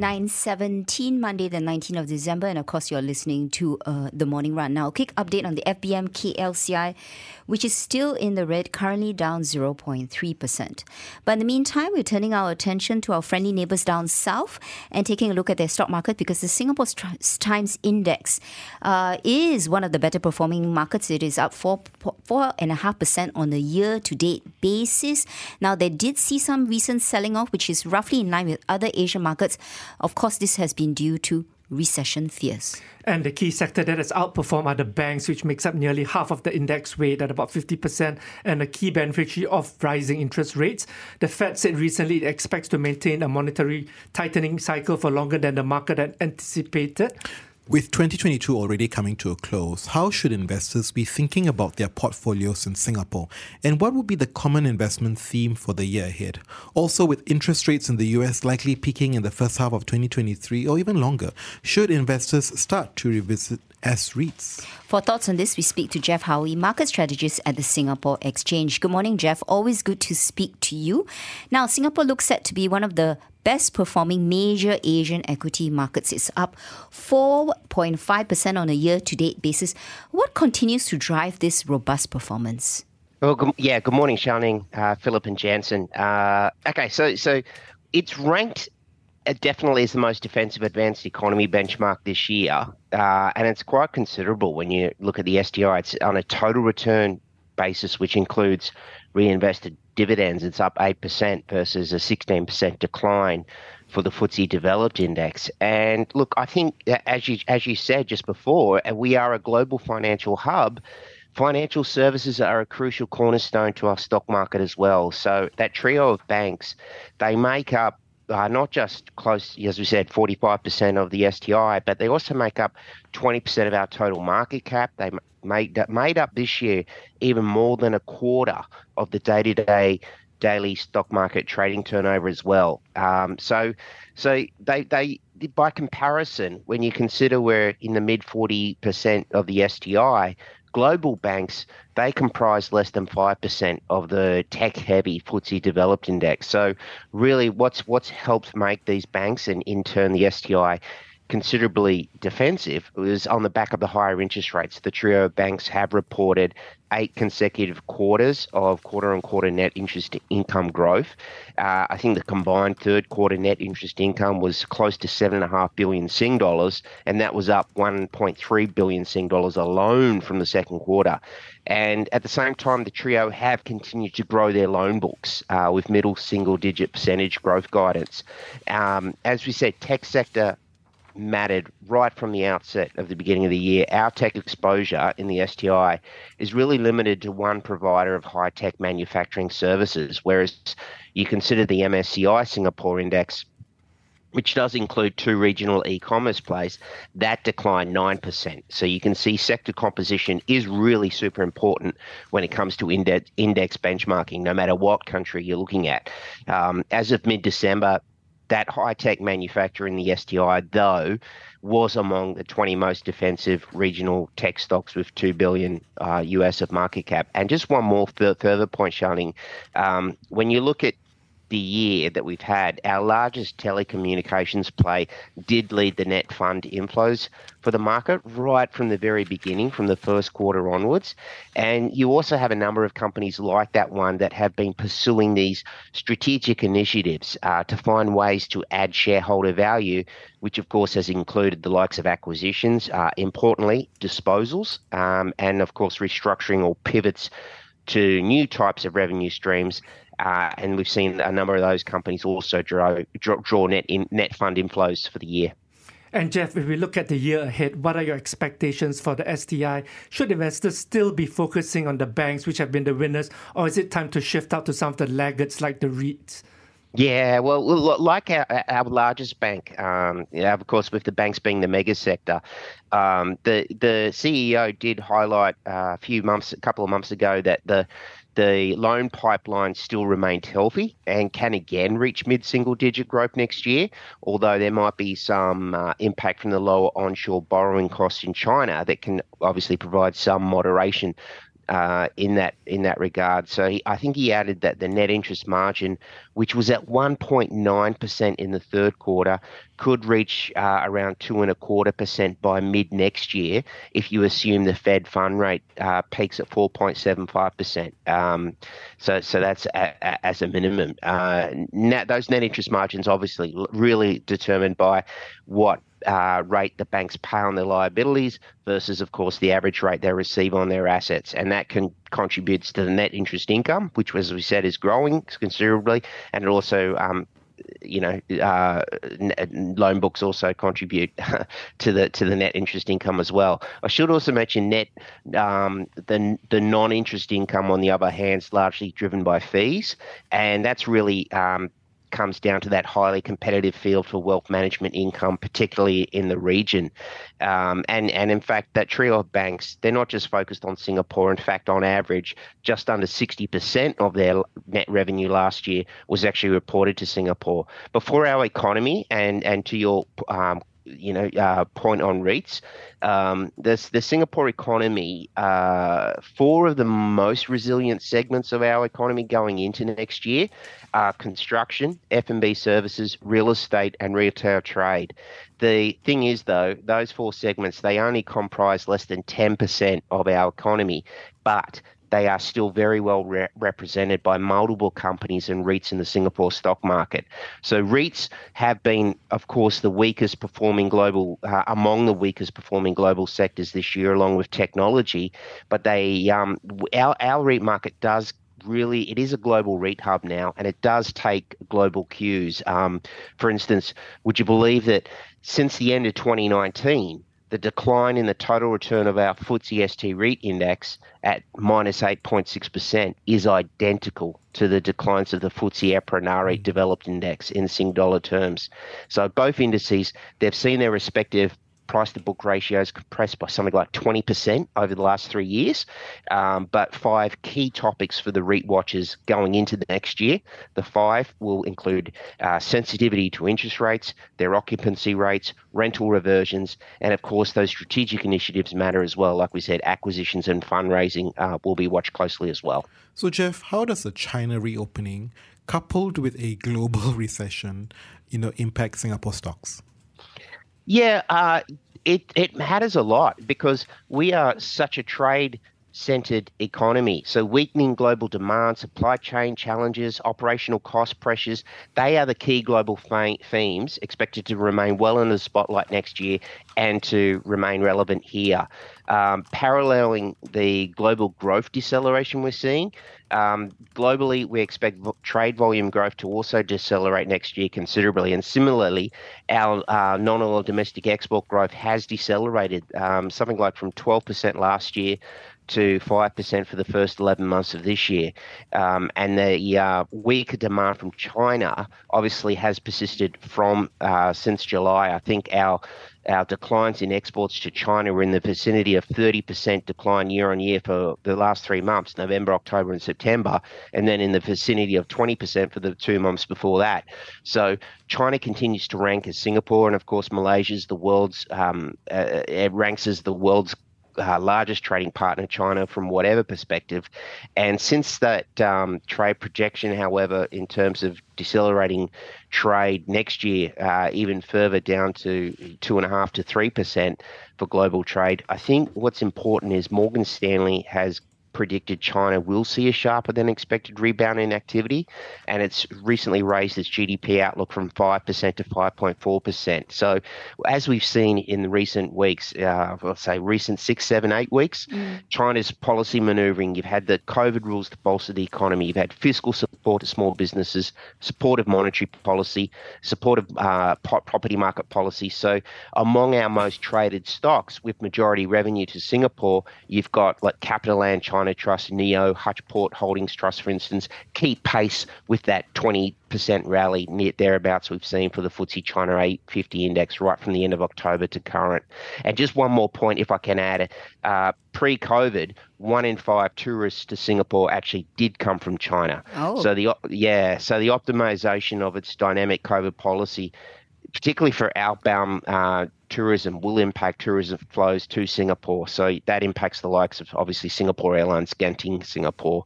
917 Monday the 19th of December and of course you're listening to uh, the morning run. Now quick update on the FBM KLCI which is still in the red currently down 0.3% but in the meantime we're turning our attention to our friendly neighbors down south and taking a look at their stock market because the Singapore Times Index uh, is one of the better performing markets. It is up 4 4.5% on the year to date basis. Now they did see some recent selling off which is roughly in line with other Asian markets of course, this has been due to recession fears. And the key sector that has outperformed are the banks, which makes up nearly half of the index weight at about 50%, and a key beneficiary of rising interest rates. The Fed said recently it expects to maintain a monetary tightening cycle for longer than the market had anticipated. With 2022 already coming to a close, how should investors be thinking about their portfolios in Singapore? And what would be the common investment theme for the year ahead? Also, with interest rates in the US likely peaking in the first half of 2023 or even longer, should investors start to revisit S-REITs? For thoughts on this, we speak to Geoff Howie, market strategist at the Singapore Exchange. Good morning, Jeff. Always good to speak to you. Now, Singapore looks set to be one of the best performing major Asian equity markets. It's up 4.5% on a year to date basis. What continues to drive this robust performance? Well, good, yeah, good morning, Xiaoning, uh, Philip, and Jansen. Uh, okay, so so it's ranked uh, definitely is the most defensive advanced economy benchmark this year, uh, and it's quite considerable when you look at the STI. It's on a total return basis, which includes reinvested dividends, it's up 8% versus a 16% decline for the FTSE Developed Index. And look, I think as you as you said just before, uh, we are a global financial hub. Financial services are a crucial cornerstone to our stock market as well. So that trio of banks, they make up uh, not just close, as we said, 45% of the STI, but they also make up 20% of our total market cap. They made made up this year even more than a quarter of the day to day daily stock market trading turnover as well. Um, so, so they they by comparison, when you consider we're in the mid 40% of the STI, global banks they comprise less than 5% of the tech heavy FTSE developed index. So really what's what's helped make these banks and in turn the STI considerably defensive was on the back of the higher interest rates. The trio of banks have reported eight consecutive quarters of quarter on quarter net interest income growth. Uh, I think the combined third quarter net interest income was close to seven and a half billion Sing dollars, and that was up 1.3 billion Sing dollars alone from the second quarter. And at the same time, the trio have continued to grow their loan books uh, with middle single digit percentage growth guidance. Um, as we said, tech sector mattered right from the outset of the beginning of the year. Our tech exposure in the STI is really limited to one provider of high tech manufacturing services, whereas you consider the MSCI Singapore Index. Which does include two regional e commerce plays, that declined 9%. So you can see sector composition is really super important when it comes to index, benchmarking, no matter what country you're looking at. Um, as of mid December, that high tech manufacturer in the STI, though, was among the 20 most defensive regional tech stocks with 2 billion uh, US of market cap. And just one more further point, Shining. Um, when you look at the year that we've had, our largest telecommunications play did lead the net fund inflows for the market right from the very beginning, from the first quarter onwards. And you also have a number of companies like that one that have been pursuing these strategic initiatives uh, to find ways to add shareholder value, which of course has included the likes of acquisitions, uh, importantly, disposals, um, and of course, restructuring or pivots to new types of revenue streams uh, and we've seen a number of those companies also draw, draw, draw net in, net fund inflows for the year. And Geoff, if we look at the year ahead, what are your expectations for the STI? Should investors still be focusing on the banks, which have been the winners, or is it time to shift out to some of the laggards like the REITs? Yeah, well, like our, our largest bank, um, yeah, of course, with the banks being the mega sector, um, the the CEO did highlight uh, a few months, a couple of months ago, that the the loan pipeline still remains healthy and can again reach mid single digit growth next year, although there might be some uh, impact from the lower onshore borrowing costs in China that can obviously provide some moderation uh, in that in that regard. So he, I think he added that the net interest margin, which was at 1.9 percent in the third quarter, could reach uh, around two and a quarter percent by mid next year if you assume the Fed fund rate uh, peaks at 4.75 percent. Um, so so that's a, a, as a minimum. Uh, net, those net interest margins obviously really determined by what uh, rate the banks pay on their liabilities versus, of course, the average rate they receive on their assets. And that can contributes to the net interest income, which, as we said, is growing considerably. And it also um, you know, uh, loan books also contribute to the to the net interest income as well. I should also mention net um, the the non interest income on the other hand is largely driven by fees, and that's really um, comes down to that highly competitive field for wealth management income, particularly in the region. Um, and, and in fact, that trio of banks, they're not just focused on Singapore. In fact, on average, just under 60% of their net revenue last year was actually reported to Singapore. But for our economy, and, and to your um, you know uh, point on REITs. Um, the the Singapore economy, uh, four of the most resilient segments of our economy going into next year are construction, F&B services, real estate, and retail trade. The thing is, though, those four segments they only comprise less than ten percent of our economy, but they are still very well re- represented by multiple companies and REITs in the Singapore stock market. So REITs have been, of course, the weakest performing global uh, among the weakest performing global sectors this year, along with technology. But they, um, our our REIT market does really it is a global REIT hub now, and it does take global cues. Um, for instance, would you believe that since the end of 2019? The decline in the total return of our FTSE ST REIT index at minus 8.6% is identical to the declines of the FTSE EPRA NAREIT mm. developed index in Sing dollar terms. So both indices, they've seen their respective price to book ratios compressed by something like 20% over the last three years. Um, but five key topics for the REIT watchers going into the next year. The five will include uh, sensitivity to interest rates, their occupancy rates, rental reversions, and of course, those strategic initiatives matter as well. Like we said, acquisitions and fundraising uh, will be watched closely as well. So, Geoff, how does the China reopening, coupled with a global recession, you know, impact Singapore stocks? Yeah, uh, it it matters a lot because we are such a trade centered economy. So, weakening global demand, supply chain challenges, operational cost pressures, they are the key global themes expected to remain well in the spotlight next year and to remain relevant here. Um, paralleling the global growth deceleration we're seeing, um, globally, we expect trade volume growth to also decelerate next year considerably. And similarly, our uh, non oil domestic export growth has decelerated, um, something like from 12% last year to 5% for the first 11 months of this year. Um, and the uh, weaker demand from China obviously has persisted from uh, since July. I think our our declines in exports to China were in the vicinity of 30% decline year on year for the last three months, November, October, and September, and then in the vicinity of 20% for the two months before that. So China continues to rank as Singapore, and of course, Malaysia is the world's, um, uh, it ranks as the world's uh, largest trading partner, China, from whatever perspective. And since that um, trade projection, however, in terms of decelerating trade next year, uh, even further down to two and a half to three percent for global trade, I think what's important is Morgan Stanley has predicted China will see a sharper than expected rebound in activity, and it's recently raised its GDP outlook from 5% to 5.4%. So, as we've seen in the recent weeks, uh, let's say recent six, seven, eight weeks, mm. China's policy maneuvering, you've had the COVID rules to bolster the economy, you've had fiscal support to small businesses, supportive monetary policy, supportive uh, property market policy. So, among our most traded stocks with majority revenue to Singapore, you've got like CapitaLand China China Trust, NIO, Hutchport Holdings Trust, for instance, keep pace with that 20% rally near thereabouts we've seen for the FTSE China 850 index right from the end of October to current. And just one more point, if I can add, uh, pre-COVID, one in five tourists to Singapore actually did come from China. Oh. So the yeah, so the optimization of its dynamic COVID policy particularly for outbound uh, tourism will impact tourism flows to Singapore. So that impacts the likes of obviously Singapore Airlines, Genting Singapore,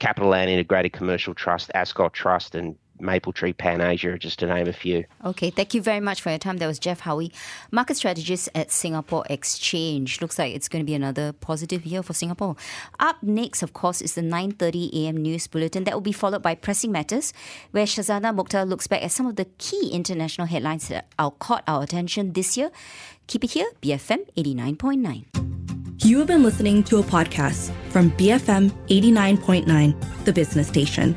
CapitaLand Integrated Commercial Trust, Ascott Trust, and Mapletree Pan Asia, just to name a few. Okay, thank you very much for your time. That was Geoff Howie, market strategist at Singapore Exchange. Looks like it's going to be another positive year for Singapore. Up next, of course, is the 9:30 a.m. news bulletin. That will be followed by Pressing Matters, where Shazana Mokhtar looks back at some of the key international headlines that caught our attention this year. Keep it here, BFM 89.9. You have been listening to a podcast from BFM 89.9, the business station.